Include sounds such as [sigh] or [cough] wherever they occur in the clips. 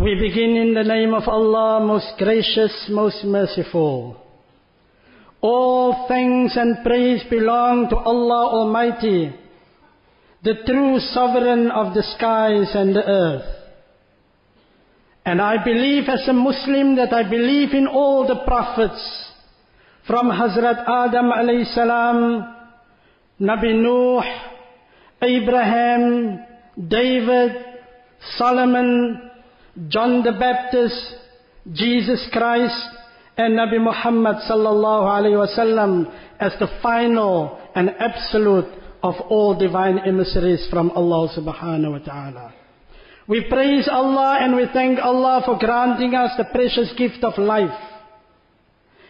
We begin in the name of Allah, most gracious, most merciful. All thanks and praise belong to Allah Almighty, the true sovereign of the skies and the earth. And I believe as a Muslim that I believe in all the prophets, from Hazrat Adam alayhi salam, Nabi Nuh, Abraham, David, Solomon, John the Baptist, Jesus Christ, and Nabi Muhammad sallallahu alayhi wasallam as the final and absolute of all divine emissaries from Allah subhanahu wa ta'ala. We praise Allah and we thank Allah for granting us the precious gift of life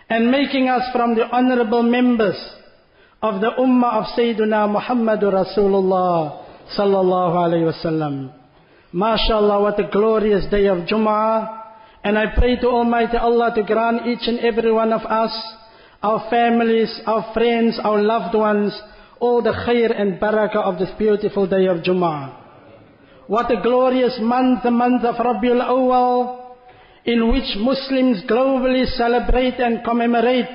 and making us from the honorable members of the Ummah of Sayyidina Muhammad Rasulullah sallallahu alayhi wasallam. MashaAllah, what a glorious day of Jum'ah. And I pray to Almighty Allah to grant each and every one of us, our families, our friends, our loved ones, all the khair and barakah of this beautiful day of Jum'ah. What a glorious month, the month of Rabiul Awwal, in which Muslims globally celebrate and commemorate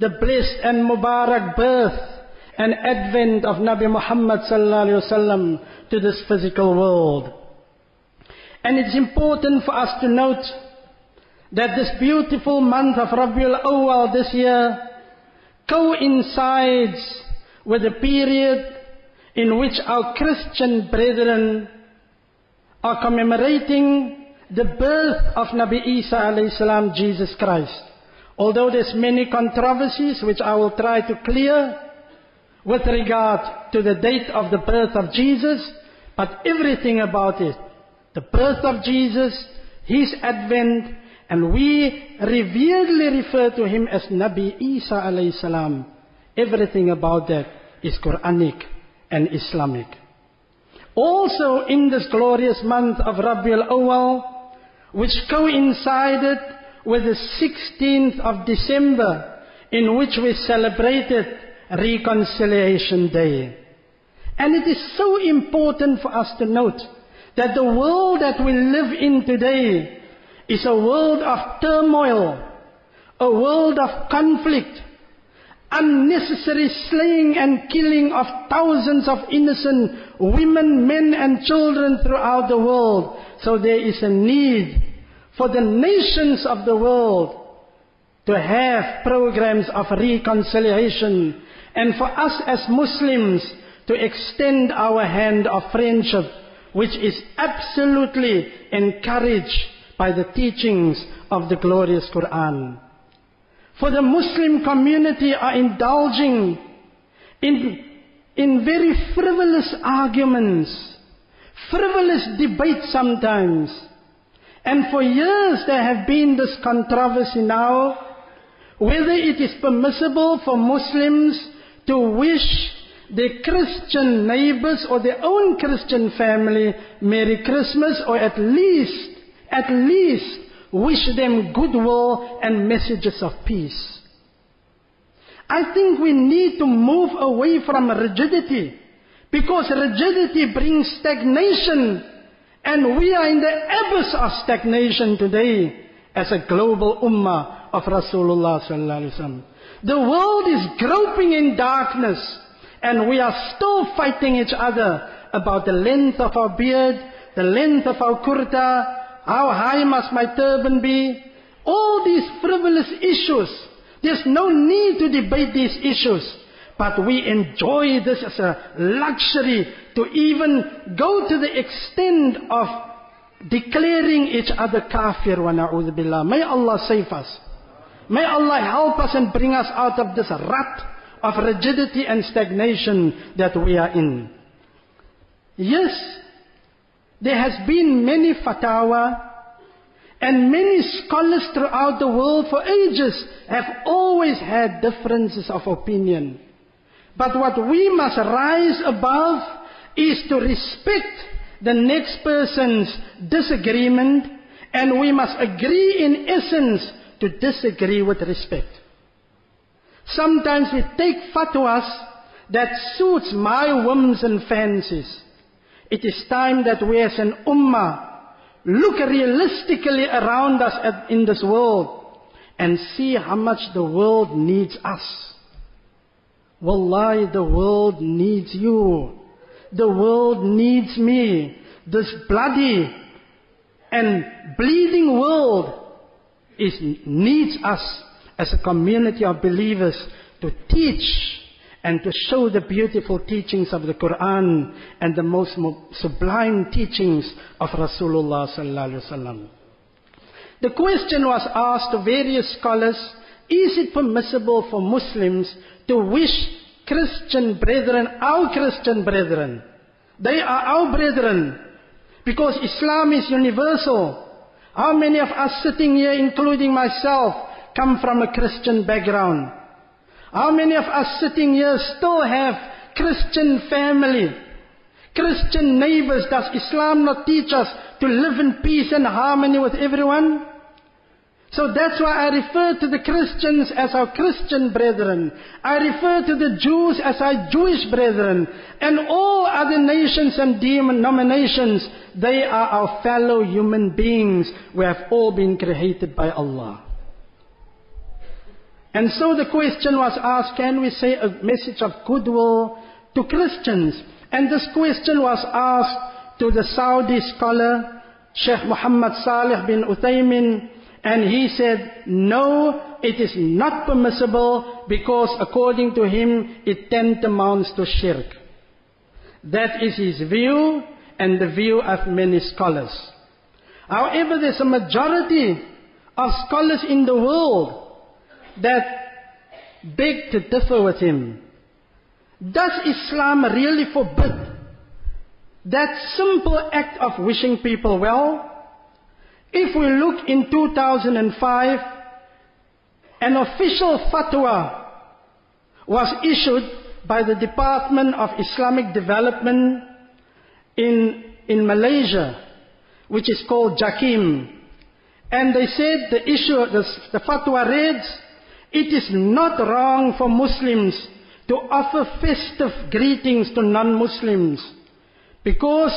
the blessed and Mubarak birth and advent of Nabi Muhammad sallallahu alaihi wasallam to this physical world. And it's important for us to note that this beautiful month of Rabiul Awwal this year coincides with a period in which our Christian brethren are commemorating the birth of Nabi Isa alayhi salam, Jesus Christ. Although there's many controversies which I will try to clear with regard to the date of the birth of Jesus, but everything about it, the birth of Jesus, His advent, and we reveredly refer to Him as Nabi Isa alayhi salam. Everything about that is Quranic and Islamic. Also in this glorious month of Rabiul Awal, which coincided with the 16th of December, in which we celebrated Reconciliation Day. And it is so important for us to note that the world that we live in today is a world of turmoil, a world of conflict, unnecessary slaying and killing of thousands of innocent women, men and children throughout the world. So there is a need for the nations of the world to have programs of reconciliation and for us as Muslims to extend our hand of friendship which is absolutely encouraged by the teachings of the glorious Quran. For the Muslim community are indulging in, in very frivolous arguments, frivolous debates sometimes. And for years there have been this controversy now, whether it is permissible for Muslims to wish their Christian neighbors or their own Christian family Merry Christmas or at least, at least wish them goodwill and messages of peace. I think we need to move away from rigidity because rigidity brings stagnation and we are in the abyss of stagnation today as a global ummah of Rasulullah sallallahu alaihi wasallam. The world is groping in darkness and we are still fighting each other about the length of our beard, the length of our kurta, how high must my turban be? All these frivolous issues. There's no need to debate these issues. But we enjoy this as a luxury to even go to the extent of declaring each other kafir wa na'udhu billah. May Allah save us. May Allah help us and bring us out of this rut of rigidity and stagnation that we are in. Yes, there has been many fatwa and many scholars throughout the world for ages have always had differences of opinion. But what we must rise above is to respect the next person's disagreement and we must agree in essence to disagree with respect. Sometimes we take fatwas that suits my whims and fancies. It is time that we as an ummah look realistically around us at, in this world and see how much the world needs us. Wallahi, the world needs you. The world needs me. This bloody and bleeding world is, needs us as a community of believers to teach and to show the beautiful teachings of the Quran and the most sublime teachings of Rasulullah sallallahu alaihi wasallam. The question was asked to various scholars, is it permissible for Muslims to wish Christian brethren, our Christian brethren, they are our brethren, because Islam is universal. How many of us sitting here, including myself, come from a Christian background? How many of us sitting here still have Christian family? Christian neighbors? Does Islam not teach us to live in peace and harmony with everyone? So that's why I refer to the Christians as our Christian brethren. I refer to the Jews as our Jewish brethren. And all other nations and denominations, they are our fellow human beings. We have all been created by Allah. And so the question was asked, can we say a message of goodwill to Christians? And this question was asked to the Saudi scholar, Sheikh Muhammad Salih bin Uthaymin, and he said, no, it is not permissible because according to him, it tantamounts to shirk. That is his view and the view of many scholars. However, there's a majority of scholars in the world that beg to differ with him. Does Islam really forbid that simple act of wishing people well? If we look in 2005, an official fatwa was issued by the Department of Islamic Development in, in Malaysia, which is called JAKIM. And they said the issue, the, the fatwa reads, it is not wrong for Muslims to offer festive greetings to non-Muslims because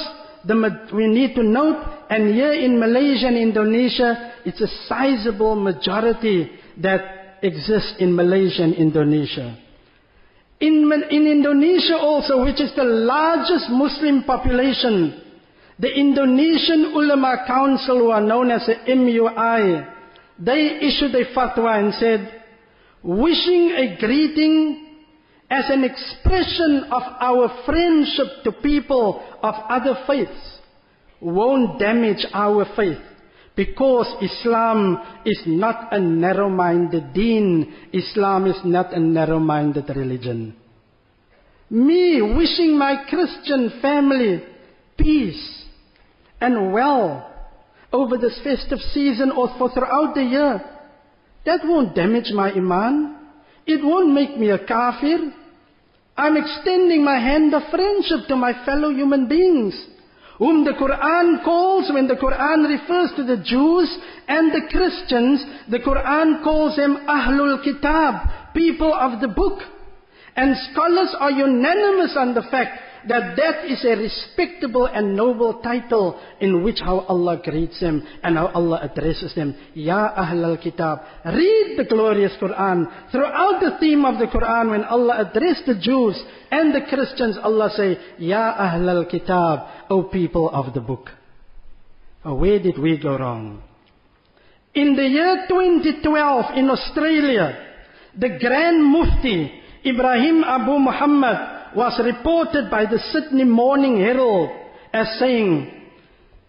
the, we need to note, and here in Malaysia and Indonesia, it's a sizable majority that exists in Malaysia and Indonesia. In, in Indonesia also, which is the largest Muslim population, the Indonesian Ulama Council, who are known as the MUI, they issued a fatwa and said, wishing a greeting as an expression of our friendship to people of other faiths won't damage our faith because Islam is not a narrow-minded deen. Islam is not a narrow-minded religion. Me wishing my Christian family peace and well over this festive season or for throughout the year that won't damage my iman. It won't make me a kafir. I'm extending my hand of friendship to my fellow human beings, whom the Quran calls, when the Quran refers to the Jews and the Christians, the Quran calls them Ahlul Kitab, people of the book. And scholars are unanimous on the fact that that is a respectable and noble title in which how Allah greets them and how Allah addresses them. Ya Ahlul Kitab. Read the glorious Quran. Throughout the theme of the Quran, when Allah addressed the Jews and the Christians, Allah say, Ya Ahlul Kitab, O people of the book. Uh, where did we go wrong? In the year 2012 in Australia, the Grand Mufti, Ibrahim Abu Muhammad, was reported by the Sydney Morning Herald as saying,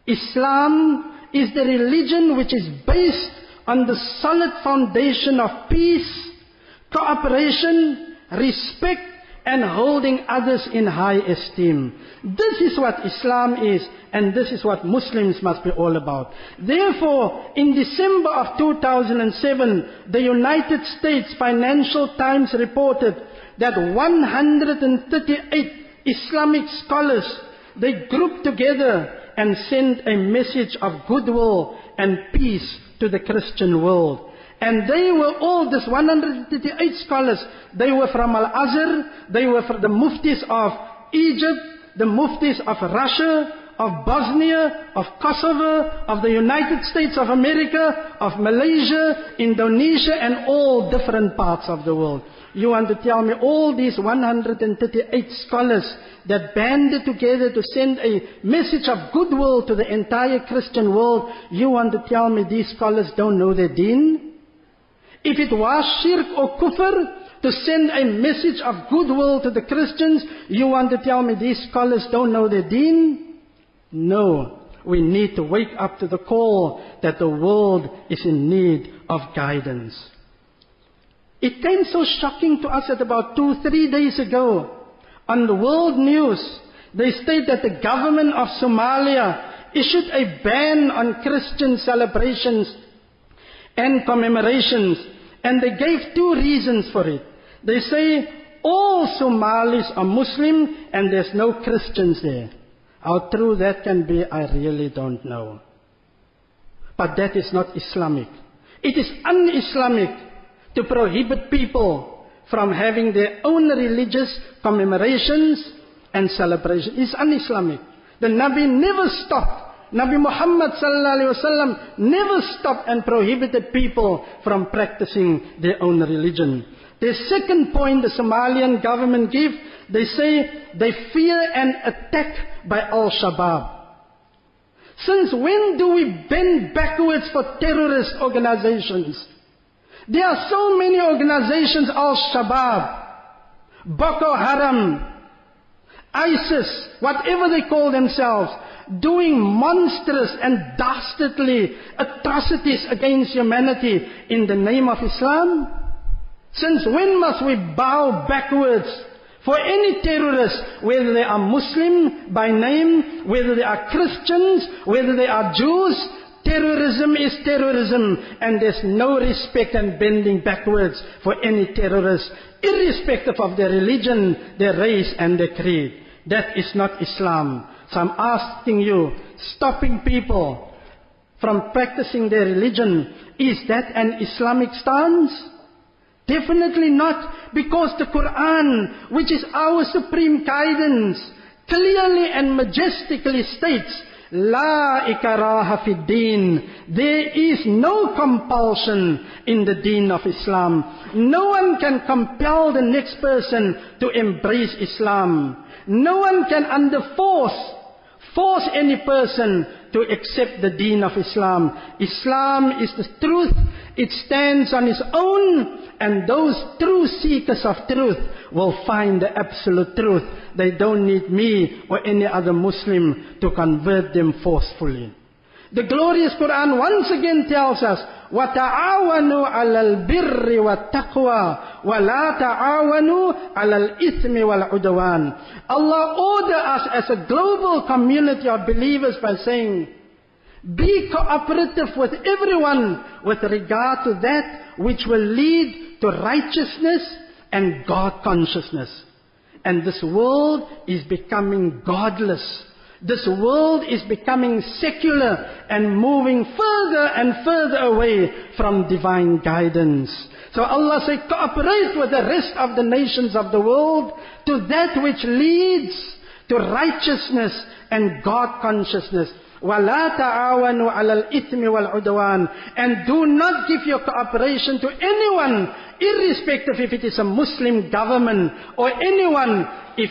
Islam is the religion which is based on the solid foundation of peace, cooperation, respect, and holding others in high esteem. This is what Islam is, and this is what Muslims must be all about. Therefore, in December of 2007, the United States Financial Times reported that 138 Islamic scholars, they grouped together and sent a message of goodwill and peace to the Christian world. And they were all, this 138 scholars, they were from Al-Azhar, they were from the muftis of Egypt, the muftis of Russia, of Bosnia, of Kosovo, of the United States of America, of Malaysia, Indonesia, and all different parts of the world. You want to tell me all these 138 scholars that banded together to send a message of goodwill to the entire Christian world, you want to tell me these scholars don't know their deen? If it was shirk or kufr, to send a message of goodwill to the Christians, you want to tell me these scholars don't know their deen? No. We need to wake up to the call that the world is in need of guidance. It came so shocking to us that about two, three days ago, on the world news, they state that the government of Somalia issued a ban on Christian celebrations and commemorations and they gave two reasons for it. They say all Somalis are Muslim and there's no Christians there. How true that can be, I really don't know. But that is not Islamic. It is un-Islamic to prohibit people from having their own religious commemorations and celebrations. It's un-Islamic. The Nabi never stopped Nabi Muhammad wasallam never stopped and prohibited people from practicing their own religion. The second point the Somalian government give, they say they fear an attack by Al-Shabaab. Since when do we bend backwards for terrorist organizations? There are so many organizations, Al-Shabaab, Boko Haram, ISIS, whatever they call themselves, doing monstrous and dastardly atrocities against humanity in the name of Islam? Since when must we bow backwards for any terrorists, whether they are Muslim by name, whether they are Christians, whether they are Jews? Terrorism is terrorism, and there's no respect and bending backwards for any terrorist, irrespective of their religion, their race, and their creed. That is not Islam. So I'm asking you, stopping people from practicing their religion, is that an Islamic stance? Definitely not, because the Quran, which is our supreme guidance, clearly and majestically states, La ikaraha fi deen. There is no compulsion in the deen of Islam. No one can compel the next person to embrace Islam. No one can under force force any person to accept the deen of Islam. Islam is the truth. It stands on its own and those true seekers of truth will find the absolute truth. They don't need me or any other Muslim to convert them forcefully. The glorious Quran once again tells us, وَتَعَاوَنُوا عَلَى الْبِرِّ وَالتَّقْوَى وَلَا تَعَاوَنُوا عَلَى الْإِثْمِ وَالْعُدْوَانِ Allah order us as a global community of believers by saying, be cooperative with everyone with regard to that which will lead to righteousness and God consciousness. And this world is becoming godless this world is becoming secular and moving further and further away from divine guidance. So Allah says, cooperate with the rest of the nations of the world to that which leads to righteousness and God consciousness. وَلَا تَعَاوَنُوا عَلَى الْإِثْمِ وَالْعُدْوَانِ And do not give your cooperation to anyone, irrespective if it is a Muslim government or anyone, if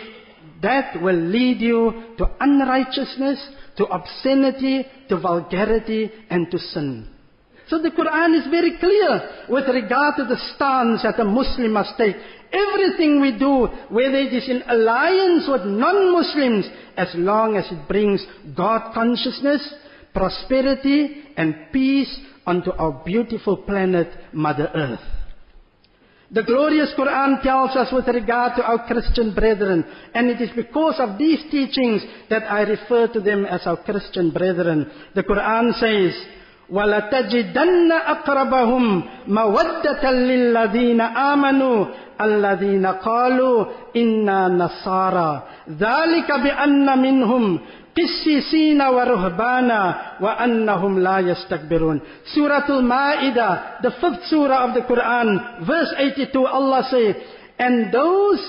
that will lead you to unrighteousness, to obscenity, to vulgarity, and to sin. So the Quran is very clear with regard to the stance that a Muslim must take. Everything we do, whether it is in alliance with non-Muslims, as long as it brings God consciousness, prosperity, and peace onto our beautiful planet, Mother Earth. The glorious Quran tells us with regard to our Christian brethren, and it is because of these teachings that I refer to them as our Christian brethren. The Quran says, وَلَتَجِدَنَّ أَقْرَبَهُمْ مَوَدَّةً لِلَّذِينَ آمَنُوا الَّذِينَ قَالُوا إِنَّا نَصَارَى ذَلِكَ بِأَنَّ مِنْهُمْ Wa ruhbana wa annahum la yastakbirun. Surah Al-Ma'idah, the fifth surah of the Quran, verse 82, Allah says, And those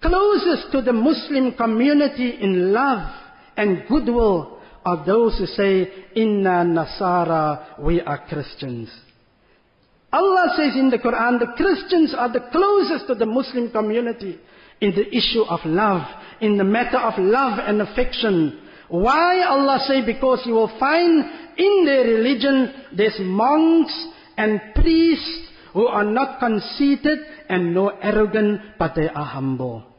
closest to the Muslim community in love and goodwill are those who say, Inna Nasara, we are Christians. Allah says in the Quran, the Christians are the closest to the Muslim community in the issue of love, in the matter of love and affection. Why Allah say? Because you will find in their religion there's monks and priests who are not conceited and no arrogant, but they are humble.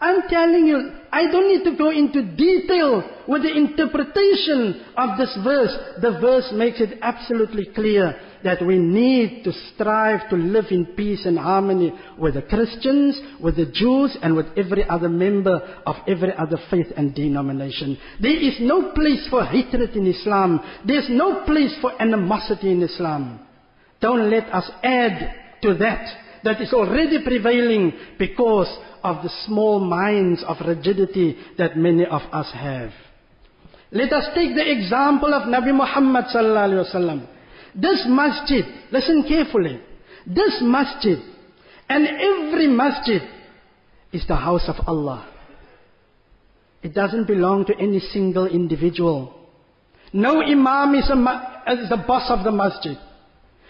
I'm telling you, I don't need to go into detail with the interpretation of this verse. The verse makes it absolutely clear that we need to strive to live in peace and harmony with the Christians, with the Jews, and with every other member of every other faith and denomination. There is no place for hatred in Islam. There's no place for animosity in Islam. Don't let us add to that that is already prevailing because of the small minds of rigidity that many of us have. Let us take the example of Nabi Muhammad sallallahu alaihi wasallam. This masjid, listen carefully. This masjid and every masjid is the house of Allah. It doesn't belong to any single individual. No imam is, a, is the boss of the masjid.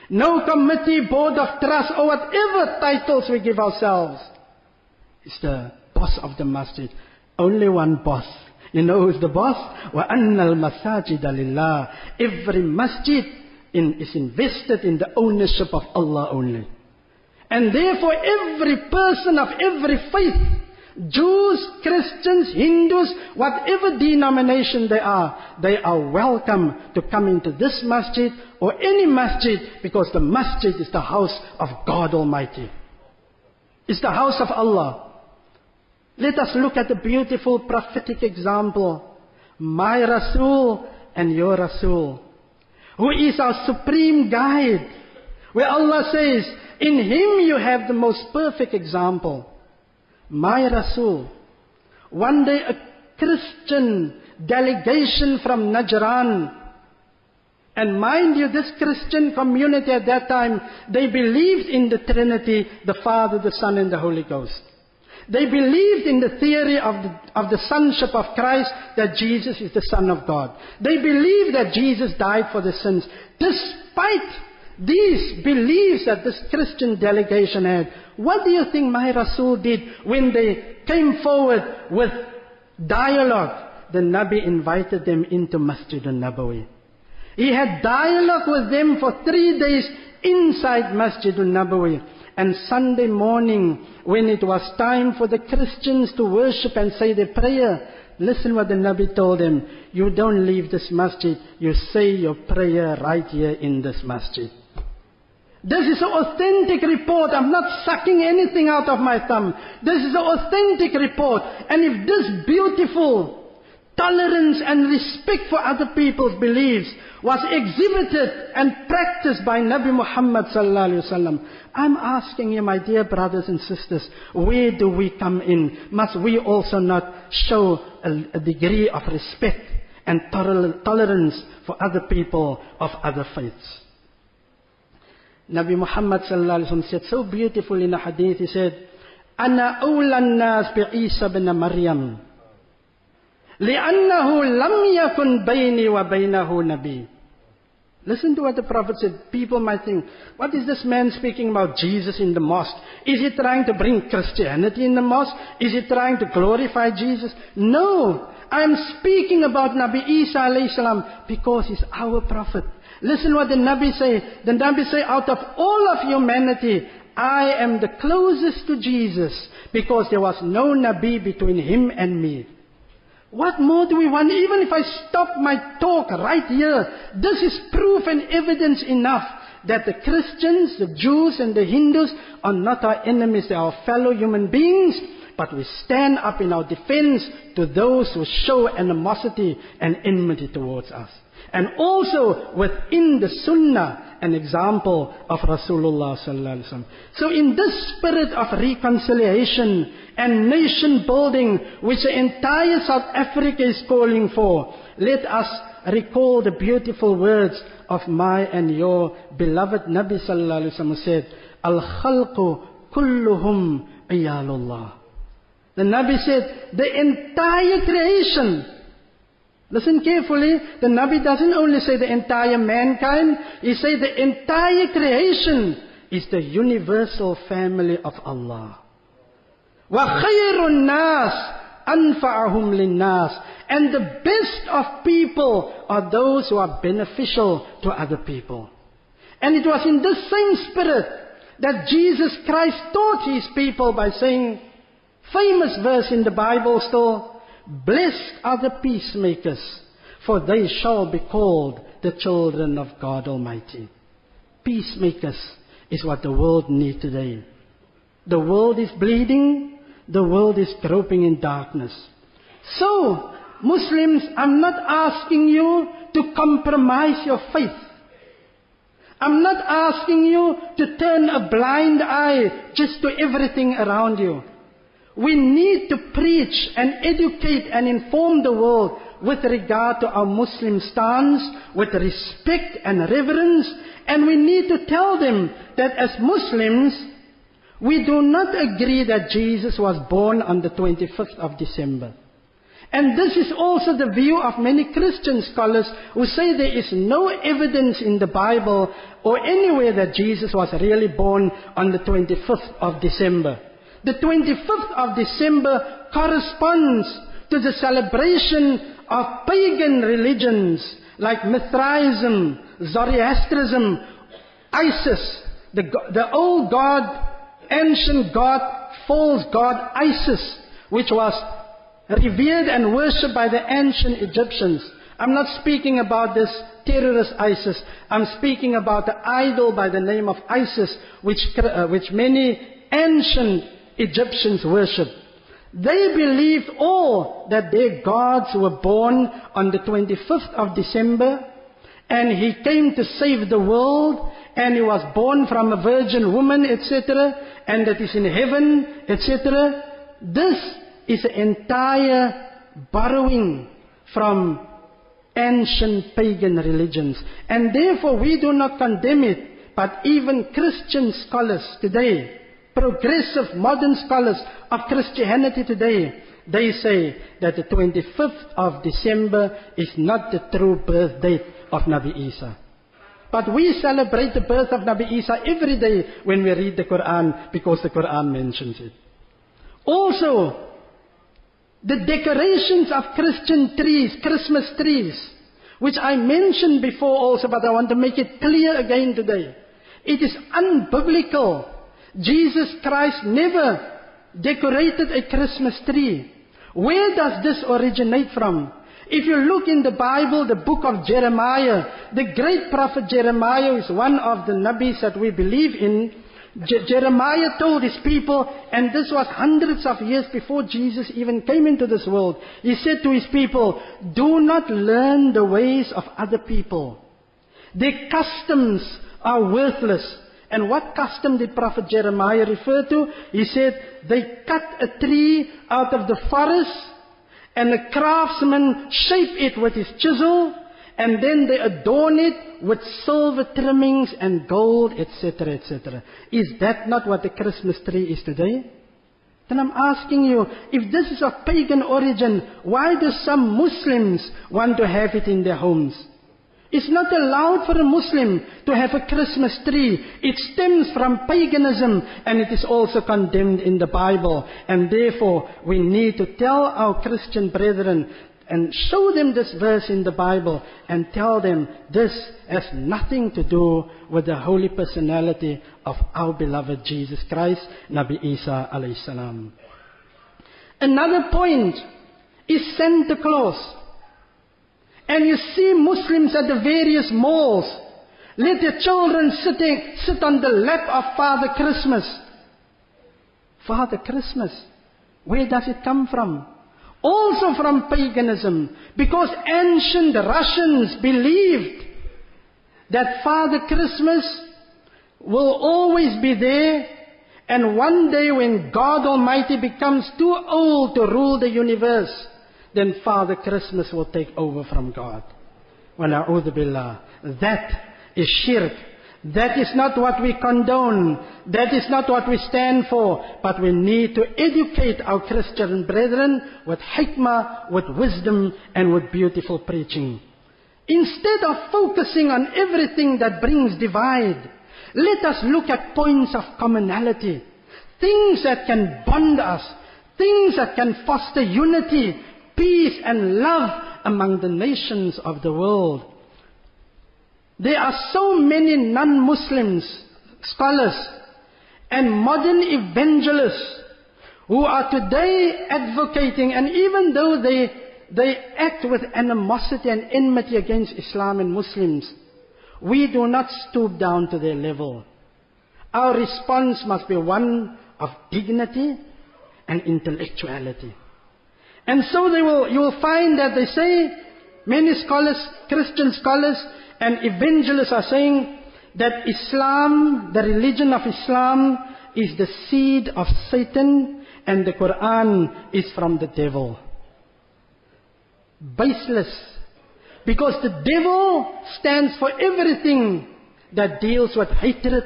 No committee, board of trust, or whatever titles we give ourselves is the boss of the masjid. Only one boss. You know who's the boss? وَأَنَّ الْمَسَاجِدَ لِلَّهِ Every masjid in, is invested in the ownership of Allah only. And therefore every person of every faith, Jews, Christians, Hindus, whatever denomination they are, they are welcome to come into this masjid or any masjid because the masjid is the house of God Almighty. It's the house of Allah. Let us look at the beautiful prophetic example. My Rasul and your Rasul. Who is our supreme guide. Where Allah says, in Him you have the most perfect example. My Rasul. One day a Christian delegation from Najran. And mind you, this Christian community at that time, they believed in the Trinity, the Father, the Son, and the Holy Ghost. They believed in the theory of the, of the sonship of Christ, that Jesus is the Son of God. They believed that Jesus died for the sins. Despite these beliefs that this Christian delegation had, what do you think my Rasul did when they came forward with dialogue? The Nabi invited them into Masjid al-Nabawi. He had dialogue with them for three days inside Masjid al-Nabawi. And Sunday morning, when it was time for the Christians to worship and say their prayer, listen what the Nabi told them. You don't leave this masjid, you say your prayer right here in this masjid. This is an authentic report. I'm not sucking anything out of my thumb. This is an authentic report. And if this beautiful tolerance and respect for other people's beliefs was exhibited and practiced by Nabi Muhammad sallallahu alaihi wasallam. I'm asking you, my dear brothers and sisters, where do we come in? Must we also not show a, a degree of respect and tolerance for other people of other faiths? Nabi Muhammad sallallahu alaihi wasallam said so beautiful in a hadith. He said, "Ana awlan nas bi Isa bin Maryam." لأنه لم يكن بيني وبينه نبي. Listen to what the Prophet said. People might think, what is this man speaking about Jesus in the mosque? Is he trying to bring Christianity in the mosque? Is he trying to glorify Jesus? No. I am speaking about Nabi Isa alayhi salam because he's our prophet. Listen what the Nabi say. The Nabi say, out of all of humanity, I am the closest to Jesus because there was no Nabi between him and me. What more do we want? Even if I stop my talk right here, this is proof and evidence enough that the Christians, the Jews, and the Hindus are not our enemies, they are our fellow human beings. But we stand up in our defense to those who show animosity and enmity towards us. And also within the Sunnah, an example of Rasulullah sallallahu alaihi wasallam. So in this spirit of reconciliation and nation building, which the entire South Africa is calling for, let us recall the beautiful words of my and your beloved Nabi sallallahu alaihi wasallam said, "Al-khalqu kulluhum iyalullah." The Nabi said, the entire creation Listen carefully. The Nabi doesn't only say the entire mankind. He says the entire creation is the universal family of Allah. وَخَيْرُ النَّاسِ أَنْفَعَهُمْ لِلنَّاسِ And the best of people are those who are beneficial to other people. And it was in this same spirit that Jesus Christ taught his people by saying, famous verse in the Bible still, Blessed are the peacemakers, for they shall be called the children of God Almighty. Peacemakers is what the world needs today. The world is bleeding, the world is groping in darkness. So, Muslims, I'm not asking you to compromise your faith. I'm not asking you to turn a blind eye just to everything around you. We need to preach and educate and inform the world with regard to our Muslim stance, with respect and reverence, and we need to tell them that as Muslims, we do not agree that Jesus was born on the 25th of December. And this is also the view of many Christian scholars who say there is no evidence in the Bible or anywhere that Jesus was really born on the 25th of December. The 25th of December corresponds to the celebration of pagan religions like Mithraism, Zoroastrianism, Isis, the, the old god, ancient god, false god Isis, which was revered and worshipped by the ancient Egyptians. I'm not speaking about this terrorist ISIS. I'm speaking about the idol by the name of Isis, which, uh, which many ancient Egyptians worshipped. They believed all oh, that their gods were born on the 25th of December, and he came to save the world, and he was born from a virgin woman, etc., and that is in heaven, etc. This is an entire borrowing from ancient pagan religions. And therefore we do not condemn it, but even Christian scholars today, progressive modern scholars of Christianity today, they say that the 25th of December is not the true birth date of Nabi Isa. But we celebrate the birth of Nabi Isa every day when we read the Quran because the Quran mentions it. Also, the decorations of Christian trees, Christmas trees, which I mentioned before also, but I want to make it clear again today. It is unbiblical. Jesus Christ never decorated a Christmas tree. Where does this originate from? If you look in the Bible, the book of Jeremiah, the great prophet Jeremiah is one of the Nabis that we believe in. Je- Jeremiah told his people, and this was hundreds of years before Jesus even came into this world. He said to his people, do not learn the ways of other people. Their customs are worthless. And what custom did Prophet Jeremiah refer to? He said, they cut a tree out of the forest, and a craftsman shape it with his chisel, and then they adorn it with silver trimmings and gold, etc., etc. Is that not what the Christmas tree is today? Then I'm asking you, if this is of pagan origin, why do some Muslims want to have it in their homes? It's not allowed for a Muslim to have a Christmas tree. It stems from paganism and it is also condemned in the Bible. And therefore, we need to tell our Christian brethren and show them this verse in the Bible and tell them this has nothing to do with the holy personality of our beloved Jesus Christ, Nabi Isa alayhi salam. Another point is Santa Claus. And you see Muslims at the various malls. Let their children sitting, sit on the lap of Father Christmas. Father Christmas. Where does it come from? Also from paganism. Because ancient Russians believed that Father Christmas will always be there. And one day when God Almighty becomes too old to rule the universe, then Father Christmas will take over from God. That is shirk. That is not what we condone. That is not what we stand for. But we need to educate our Christian brethren with hikmah, with wisdom, and with beautiful preaching. Instead of focusing on everything that brings divide, let us look at points of commonality. Things that can bond us. Things that can foster unity peace, and love among the nations of the world. There are so many non-Muslims, scholars, and modern evangelists who are today advocating, and even though they, they act with animosity and enmity against Islam and Muslims, we do not stoop down to their level. Our response must be one of dignity and intellectuality. And so they will, you will find that they say, many scholars, Christian scholars, and evangelists are saying that Islam, the religion of Islam, is the seed of Satan and the Quran is from the devil. Baseless. Because the devil stands for everything that deals with hatred,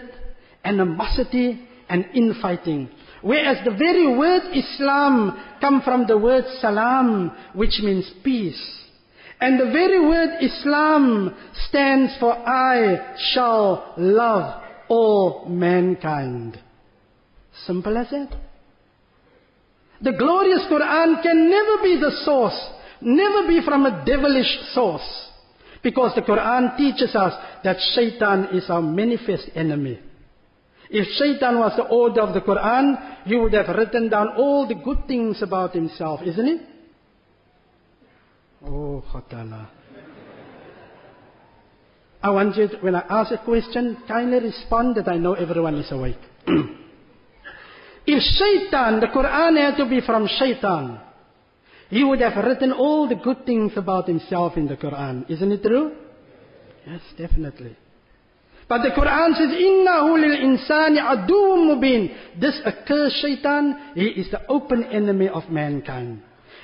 animosity, and infighting. Whereas the very word Islam come from the word salam, which means peace. And the very word Islam stands for I shall love all mankind. Simple as that. The glorious Quran can never be the source, never be from a devilish source. Because the Quran teaches us that shaitan is our manifest enemy. If shaitan was the author of the Quran, he would have written down all the good things about himself, isn't it? Oh, Khatala. I want you, to, when I ask a question, kindly respond that I know everyone is awake. [clears throat] if shaitan, the Quran had to be from shaitan, he would have written all the good things about himself in the Quran. Isn't it true? Yes, definitely. But the Quran says, Innahu lil insani adum mubin. This accursed shaitan, he is the open enemy of mankind.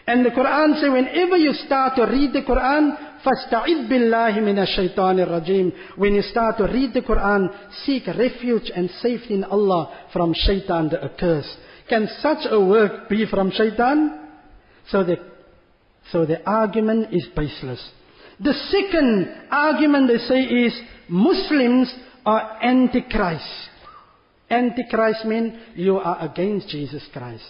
And the Quran says, whenever you start to read the Quran, فَاسْتَعِذْ بِاللَّهِ مِنَ الشَّيْطَانِ الرَّجِيمِ When you start to read the Quran, seek refuge and safety in Allah from shaitan the accursed. Can such a work be from shaitan? So the, so the argument is baseless. The second argument they say is, Muslims are antichrist. Antichrist means you are against Jesus Christ.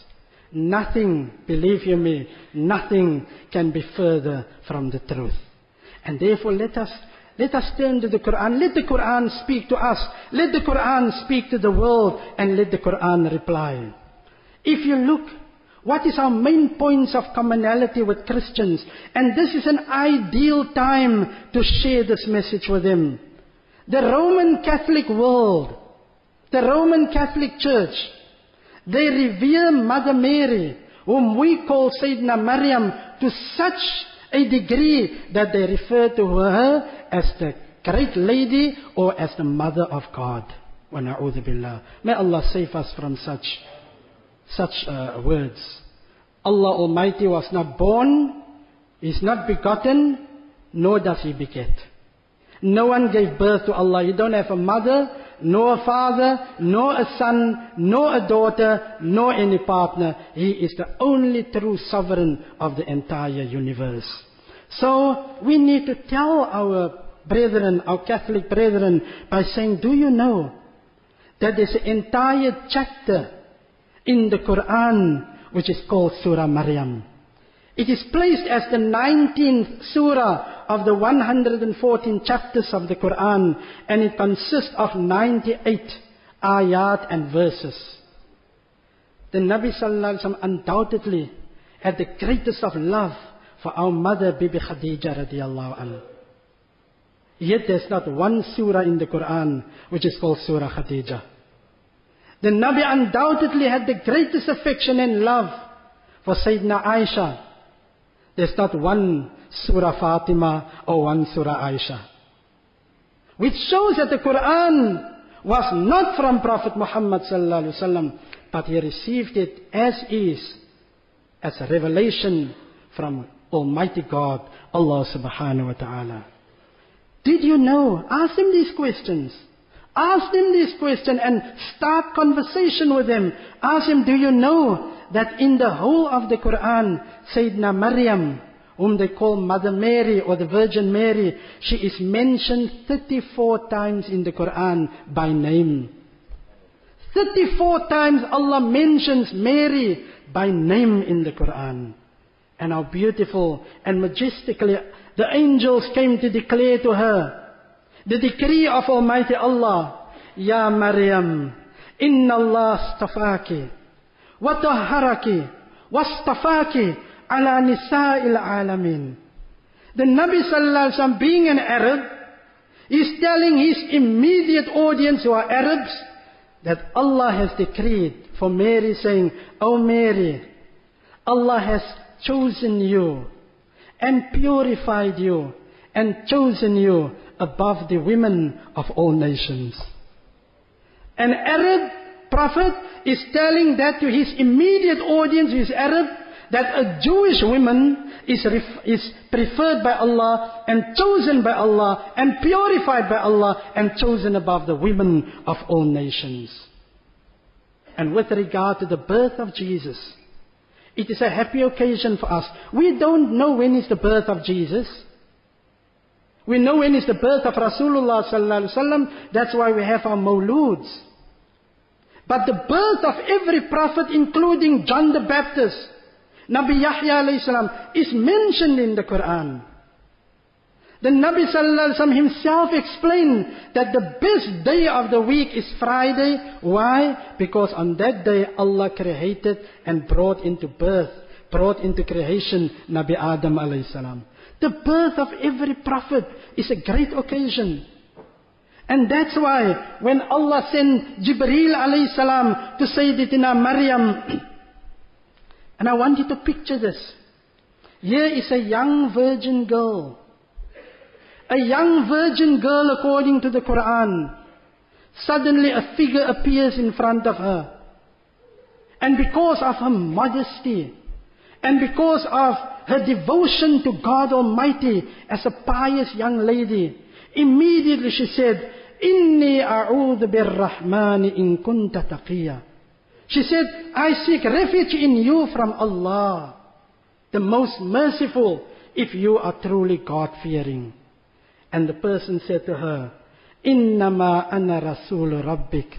Nothing, believe you me, nothing can be further from the truth. And therefore let us, let us turn to the Quran. Let the Quran speak to us. Let the Quran speak to the world and let the Quran reply. If you look, what is our main points of commonality with Christians? And this is an ideal time to share this message with them. The Roman Catholic world, the Roman Catholic Church, they revere Mother Mary, whom we call Sayyidina Maryam, to such a degree that they refer to her as the great lady or as the mother of God. May Allah save us from such, such uh, words. Allah Almighty was not born, is not begotten, nor does He beget. No one gave birth to Allah. You don't have a mother, nor a father, nor a son, nor a daughter, nor any partner. He is the only true sovereign of the entire universe. So we need to tell our brethren, our Catholic brethren, by saying, do you know that there's an entire chapter in the Quran which is called Surah Maryam. It is placed as the 19th surah of the 114 chapters of the Quran and it consists of 98 ayat and verses. The Nabi Sallallahu Alaihi Wasallam undoubtedly had the greatest of love for our mother Bibi Khadija radiallahu anha. Yet there's not one surah in the Quran which is called Surah Khadija. The Nabi undoubtedly had the greatest affection and love for Sayyidina Aisha there's not one Surah Fatima or one Surah Aisha. Which shows that the Quran was not from Prophet Muhammad but he received it as is, as a revelation from Almighty God, Allah subhanahu wa ta'ala. Did you know? Ask him these questions. Ask them this question and start conversation with them. Ask them, do you know that in the whole of the Quran, Sayyidina Maryam, whom they call Mother Mary or the Virgin Mary, she is mentioned 34 times in the Quran by name. 34 times Allah mentions Mary by name in the Quran. And how beautiful and majestically the angels came to declare to her the decree of Almighty Allah. Ya Maryam, inna Allah stafaki, wa tahharaki, wastafaki ala nisa'il alamin. The Nabi sallallahu alaihi wasallam being an Arab, is telling his immediate audience who are Arabs, that Allah has decreed for Mary saying, Oh Mary, Allah has chosen you and purified you and chosen you above the women of all nations. An Arab prophet is telling that to his immediate audience, who is Arab, that a Jewish woman is, is preferred by Allah and chosen by Allah and purified by Allah and chosen above the women of all nations. And with regard to the birth of Jesus, it is a happy occasion for us. We don't know when is the birth of Jesus. We know when is the birth of Rasulullah sallallahu alaihi wasallam. That's why we have our mawluds. But the birth of every prophet, including John the Baptist, Nabi Yahya alayhi salam, is mentioned in the Quran. The Nabi sallallahu alaihi wasallam himself explained that the best day of the week is Friday. Why? Because on that day Allah created and brought into birth, brought into creation Nabi Adam alayhi salam. The birth of every prophet is a great occasion. And that's why when Allah sent Jibreel alayhi salam to Sayyidatina Maryam, [clears throat] and I want you to picture this. Here is a young virgin girl. A young virgin girl according to the Quran. Suddenly a figure appears in front of her. And because of her modesty, and because of her devotion to God Almighty as a pious young lady, immediately she said, Inni a'udhu birrahmani in kunta taqiyya. She said, I seek refuge in you from Allah, the most merciful, if you are truly God-fearing. And the person said to her, Innama ana rasul rabbik.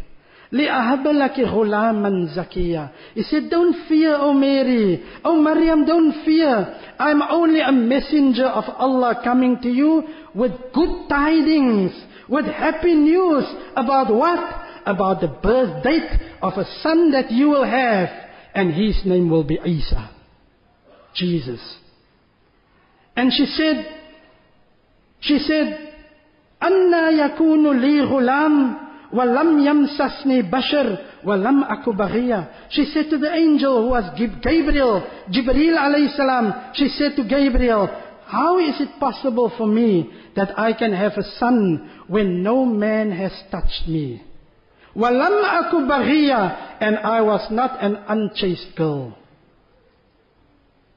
لِأَهَبَ لَكِ غُلَامًا زَكِيًّا He said, don't fear, O Mary. O Maryam, don't fear. I'm only a messenger of Allah coming to you with good tidings, with happy news about what? About the birth date of a son that you will have. And his name will be Isa. Jesus. And she said, she said, أَنَّا يَكُونُ لِي غُلَامٌ وَلَمْ يَمْسَسْنِي بَشَرٌ وَلَمْ أَكُ بَغِيًّا She said to the angel who was Gabriel, Jibreel alayhi salam, she said to Gabriel, how is it possible for me that I can have a son when no man has touched me? وَلَمْ أَكُ بَغِيًّا And I was not an unchaste girl.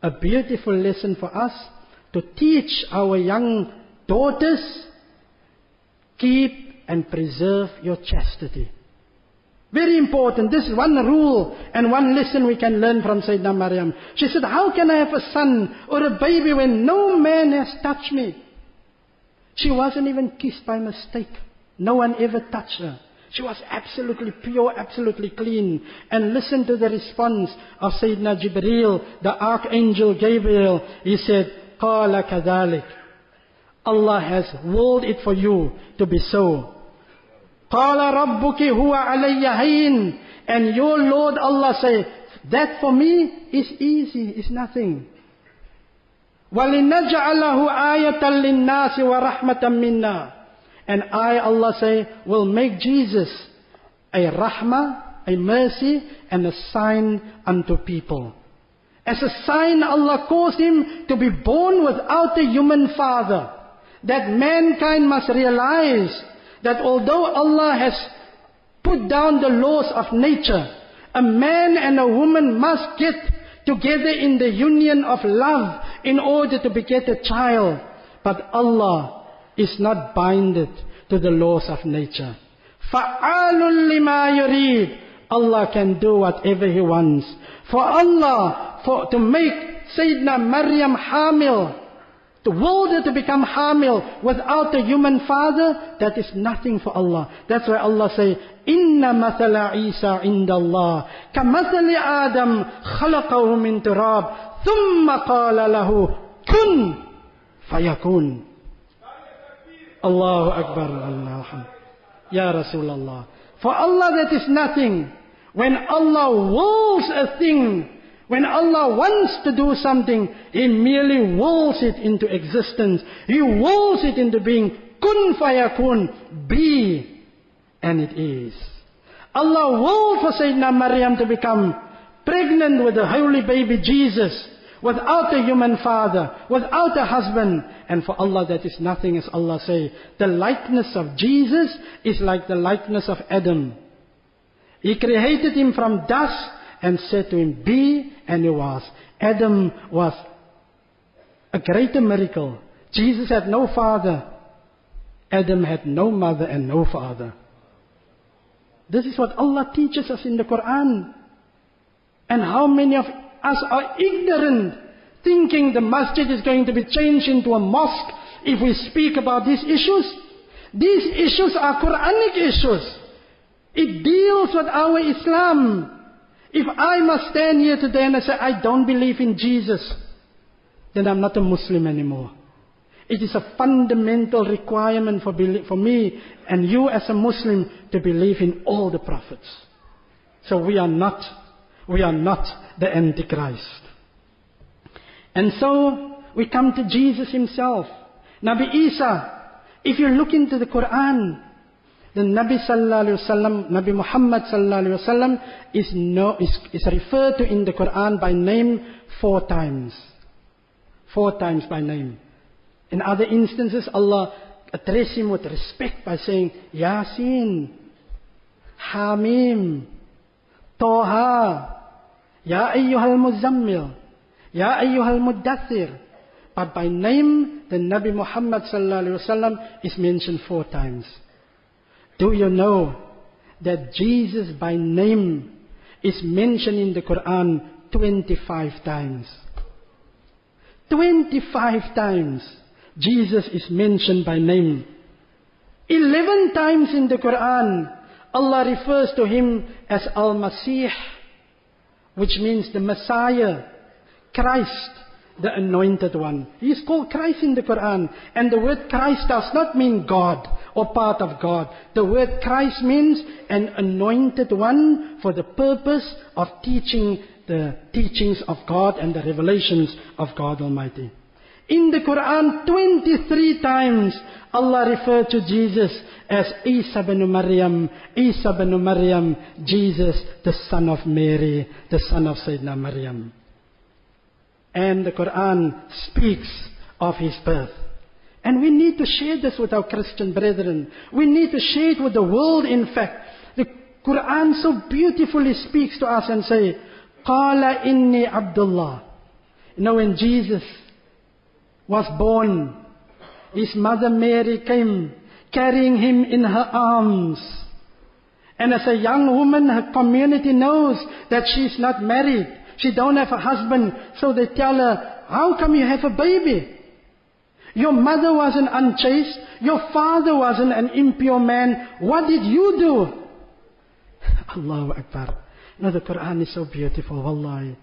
A beautiful lesson for us to teach our young daughters, keep and preserve your chastity. Very important. This is one rule and one lesson we can learn from Sayyidina Maryam. She said, how can I have a son or a baby when no man has touched me? She wasn't even kissed by mistake. No one ever touched her. She was absolutely pure, absolutely clean. And listen to the response of Sayyidina Jibreel, the Archangel Gabriel. He said, قَالَ كَذَلِكَ Allah has willed it for you to be so. قال ربك هو علي هين and your Lord Allah say that for me is easy is nothing وَلِنَجْعَلَهُ آيَةً لِلنَّاسِ وَرَحْمَةً مِنَّا And I, Allah say, will make Jesus a rahmah, a mercy, and a sign unto people. As a sign, Allah caused him to be born without a human father. That mankind must realize that although Allah has put down the laws of nature, a man and a woman must get together in the union of love in order to beget a child. But Allah is not binded to the laws of nature. فَعَالٌ لِمَا يُرِيدُ Allah can do whatever He wants. For Allah, for, to make Sayyidina Maryam hamil, will her to become hamil without a human father, that is nothing for Allah. That's why Allah say, Inna mathala Isa inda Allah, kamathali Adam khalaqahu min turab, thumma qala lahu, kun fayakun. Allahu Akbar, Allah. Ya Rasulullah. For Allah that is nothing. When Allah wills a thing, when Allah wants to do something, He merely wills it into existence. He wills it into being. Kun fayakun. Be. And it is. Allah willed for Sayyidina Maryam to become pregnant with the holy baby Jesus. Without a human father. Without a husband. And for Allah that is nothing as Allah say. The likeness of Jesus is like the likeness of Adam. He created him from dust and said to him, Be, and he was. Adam was a greater miracle. Jesus had no father. Adam had no mother and no father. This is what Allah teaches us in the Quran. And how many of us are ignorant, thinking the masjid is going to be changed into a mosque if we speak about these issues? These issues are Quranic issues. It deals with our Islam. If I must stand here today and I say, I don't believe in Jesus, then I'm not a Muslim anymore. It is a fundamental requirement for, for me and you as a Muslim to believe in all the prophets. So we are not, we are not the Antichrist. And so we come to Jesus himself. Nabi Isa, if you look into the Quran, the Nabi sallallahu wasallam, Nabi Muhammad sallallahu alaihi wasallam is, no, is, is referred to in the Quran by name four times. Four times by name. In other instances, Allah addressed him with respect by saying, Yasin, Hamim, Toha, Ya ayyuhal muzammil, Ya ayyuhal muddathir. But by name, the Nabi Muhammad sallallahu alaihi wasallam is mentioned four times. Do you know that Jesus by name is mentioned in the Quran 25 times? 25 times Jesus is mentioned by name. 11 times in the Quran Allah refers to him as Al-Masih which means the Messiah, Christ the anointed one. He is called Christ in the Quran. And the word Christ does not mean God or part of God. The word Christ means an anointed one for the purpose of teaching the teachings of God and the revelations of God Almighty. In the Quran, 23 times Allah referred to Jesus as Isa bin Maryam, Isa bin Maryam, Jesus, the son of Mary, the son of Sayyidina Maryam. And the Quran speaks of his birth. And we need to share this with our Christian brethren. We need to share it with the world, in fact. The Quran so beautifully speaks to us and say, Qala inni Abdullah. You know, when Jesus was born, his mother Mary came carrying him in her arms. And as a young woman, her community knows that she is not married. She don't have a husband, so they tell her, how come you have a baby? Your mother wasn't unchaste. Your father wasn't an impure man. What did you do? [laughs] Allahu Akbar. Know, the Quran is so beautiful, wallahi.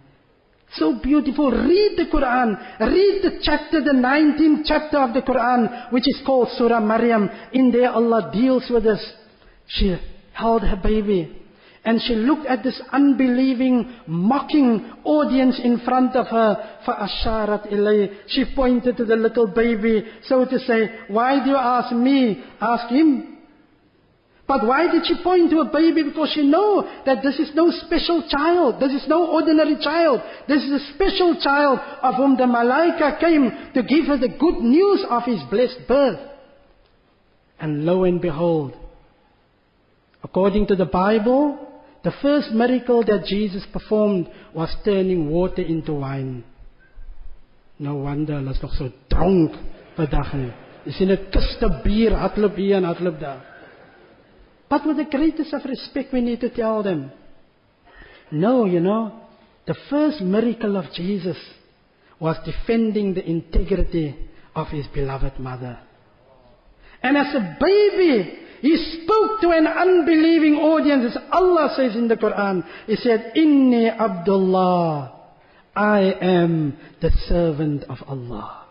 So beautiful. Read the Quran. Read the chapter, the 19th chapter of the Quran, which is called Surah Maryam. In there Allah deals with us. She held her baby. And she looked at this unbelieving, mocking audience in front of her. فَأَشَارَتْ إِلَيْهِ She pointed to the little baby, so to say, why do you ask me? Ask him. But why did she point to a baby? Because she know that this is no special child. This is no ordinary child. This is a special child of whom the Malaika came to give her the good news of his blessed birth. And lo and behold, according to the Bible, the first miracle that Jesus performed was turning water into wine. No wonder hulle is nog so dronk vandag nie. Jy sien 'n kiste bier hardloop hier en hardloop daar. But with the greatest of respect, we need to tell them, no, you know, the first miracle of Jesus was defending the integrity of his beloved mother. And as a baby, he spoke to an unbelieving audience, as Allah says in the Quran. He said, Inni Abdullah. I am the servant of Allah.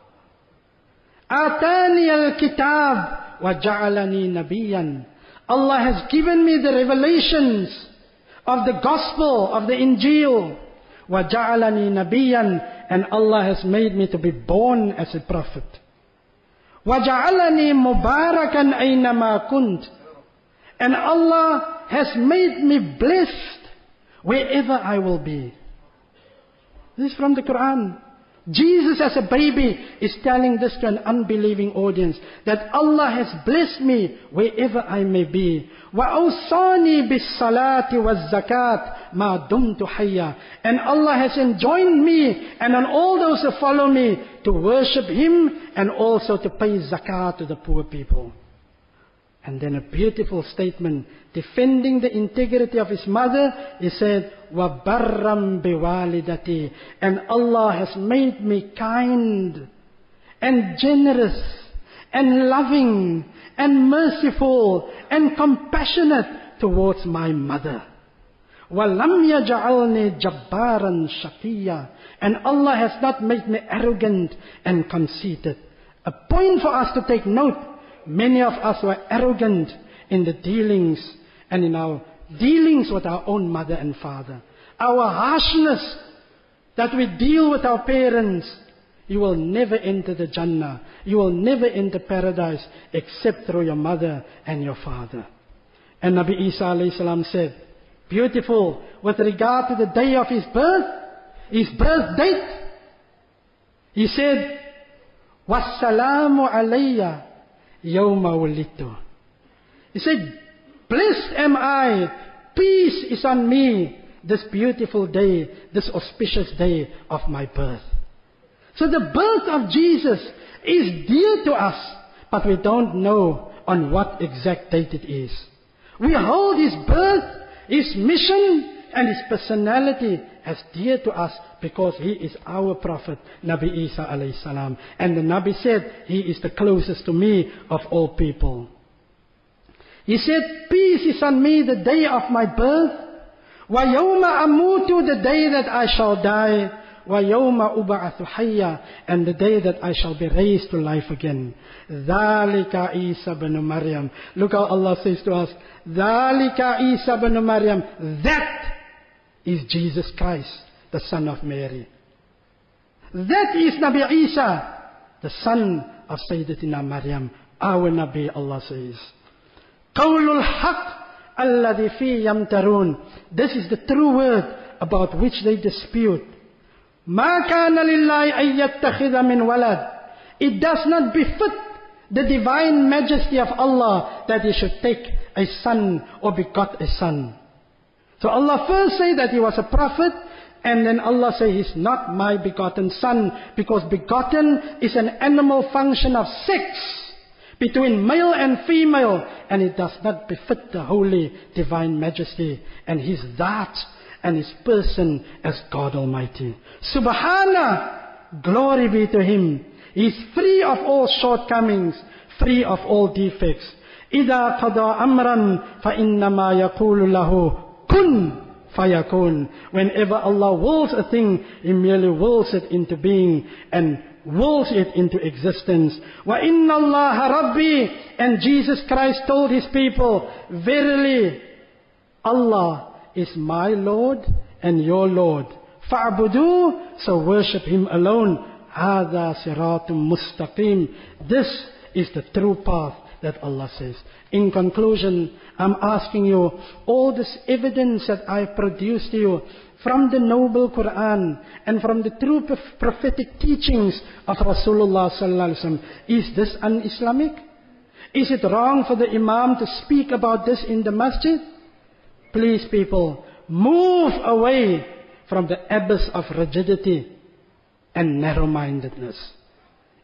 Atani al-kitab wa ja'alani nabiyan. Allah has given me the revelations of the gospel, of the Injil. Wa ja'alani nabiyan. And Allah has made me to be born as a prophet. وَجَعَلَنِي مُبَارَكًا أَيْنَمَا كُنْتُ And Allah has made me blessed wherever I will be. This is from the Quran. Jesus as a baby is telling this to an unbelieving audience that Allah has blessed me wherever I may be. وَأَوْصَانِي بِالصَّلَاةِ وَالزَّكَاةِ مَا دُمْتُ حَيًّا And Allah has enjoined me and on all those who follow me to worship Him and also to pay zakat to the poor people. And then a beautiful statement defending the integrity of his mother. He said, وَبَرَّمْ بِوَالِدَتِي And Allah has made me kind and generous and loving and merciful and compassionate towards my mother. وَلَمْ يَجْعَلْنِي جَبَّارًا شَقِيًّا And Allah has not made me arrogant and conceited. A point for us to take note. Many of us were arrogant in the dealings and in our dealings with our own mother and father. Our harshness that we deal with our parents. You will never enter the Jannah. You will never enter paradise except through your mother and your father. And Nabi Isa said, beautiful with regard to the day of his birth, his birth date. He said, Wassalamu alayya yawma. He said, Blessed am I, peace is on me this beautiful day, this auspicious day of my birth. So the birth of Jesus is dear to us, but we don't know on what exact date it is. We hold his birth his mission and his personality as dear to us because he is our prophet, Nabi Isa alayhi salam. And the Nabi said, he is the closest to me of all people. He said, peace is on me the day of my birth. وَيَوْمَ أَمُوتُ the day that I shall die. وَيَوْمَ أُبْعَثُ حَيًّا And the day that I shall be raised to life again. ذَلِكَ عِيسَى بْنُ مَرْيَمْ Look how Allah says to us, ذَلِكَ عِيسَى بْنُ مَرْيَمْ That is Jesus Christ, the son of Mary. That is Nabi Isa, the son of Sayyidatina Maryam, our Nabi, Allah says. قَوْلُ الْحَقِّ الَّذِي فِي يَمْتَرُونَ This is the true word about which they dispute. مَا كَانَ لِلَّهِ أَن يَتَّخِذَ مِنْ وَلَدٍ It does not befit the divine majesty of Allah that He should take a son or begot a son. So Allah first say that He was a prophet, and then Allah say He's not my begotten son, because begotten is an animal function of sex between male and female, and it does not befit the holy divine majesty and His that and His person as God Almighty. Subhana, glory be to Him. He is free of all shortcomings, free of all defects. إذا قضى أمرا فإنما يقول له Kun fayakun. Whenever Allah wills a thing, He merely wills it into being and wills it into existence. Wa inna Allah Rabbi. And Jesus Christ told His people, Verily, Allah is my Lord and your Lord. Fa'budu, so worship Him alone. Hada siratum mustaqim. This is the true path that Allah says. In conclusion, I'm asking you, all this evidence that I've produced to you from the noble Quran and from the true prophetic teachings of Rasulullah sallallahu alaihi wasallam, is this un-Islamic? Is it wrong for the Imam to speak about this in the masjid? Please people, move away from the abyss of rigidity and narrow-mindedness.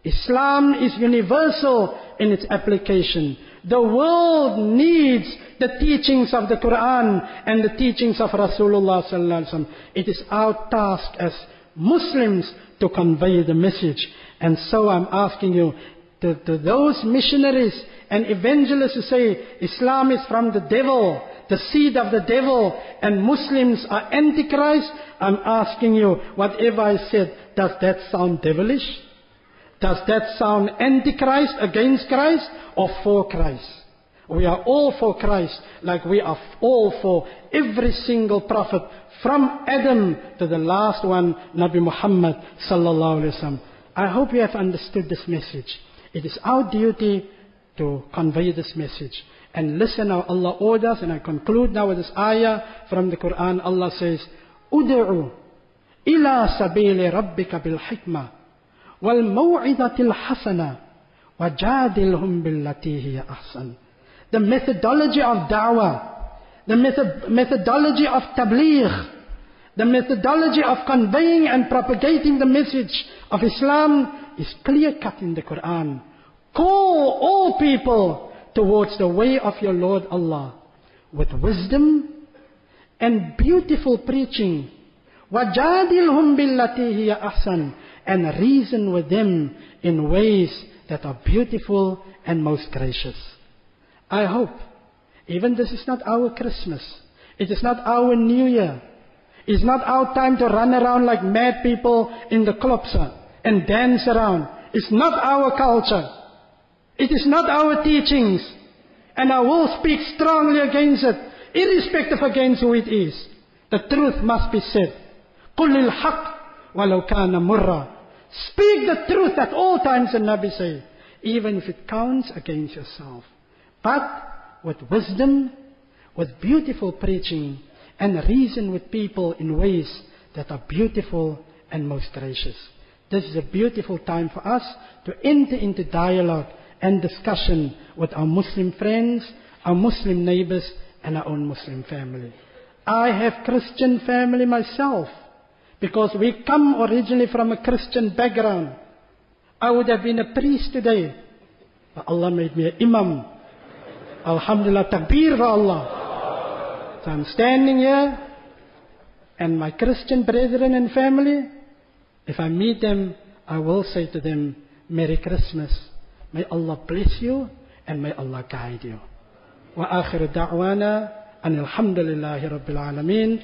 Islam is universal in its application. The world needs the teachings of the Quran and the teachings of Rasulullah sallallahu alaihi wasallam. It is our task as Muslims to convey the message. And so I'm asking you, to, to those missionaries and evangelists who say Islam is from the devil, the seed of the devil, and Muslims are antichrist, I'm asking you, whatever I said, does that sound devilish? Does that sound antichrist against Christ or for Christ? We are all for Christ, like we are all for every single prophet, from Adam to the last one, Nabi Muhammad sallallahu alaihi wasallam. I hope you have understood this message. It is our duty to convey this message. And listen how Allah orders, and I conclude now with this ayah from the Quran. Allah says, "Udu'u ila sabili rabbika bil hikmah wal maw'idatil hasana wajadilhum billati hiya ahsan." The methodology of da'wah, the method, methodology of tabligh, the methodology of conveying and propagating the message of Islam is clear cut in the Quran. Call all people towards the way of your Lord Allah with wisdom and beautiful preaching. وَجَادِلْهُمْ بِالَّتِي هِيَ أَحْسَنُ And reason with them in ways that are beautiful and most gracious. I hope, even this is not our Christmas, it is not our New Year, it's not our time to run around like mad people in the clubs and dance around. It's not our culture. It is not our teachings. And I will speak strongly against it, irrespective against who it is. The truth must be said. قُلِ الْحَقِّ وَلَوْ كَانَ مُرًّا Speak the truth at all times, the Nabi say, even if it counts against yourself. But with wisdom, with beautiful preaching, and reason with people in ways that are beautiful and most gracious. This is a beautiful time for us to enter into dialogue and discussion with our Muslim friends, our Muslim neighbors, and our own Muslim family. I have Christian family myself because we come originally from a Christian background. I would have been a priest today, but Allah made me an imam. Alhamdulillah, takbir for Allah. So I'm standing here, and my Christian brethren and family, if I meet them, I will say to them, Merry Christmas. May Allah bless you and may Allah guide you. وآخر دعوانا أن الحمد لله رب العالمين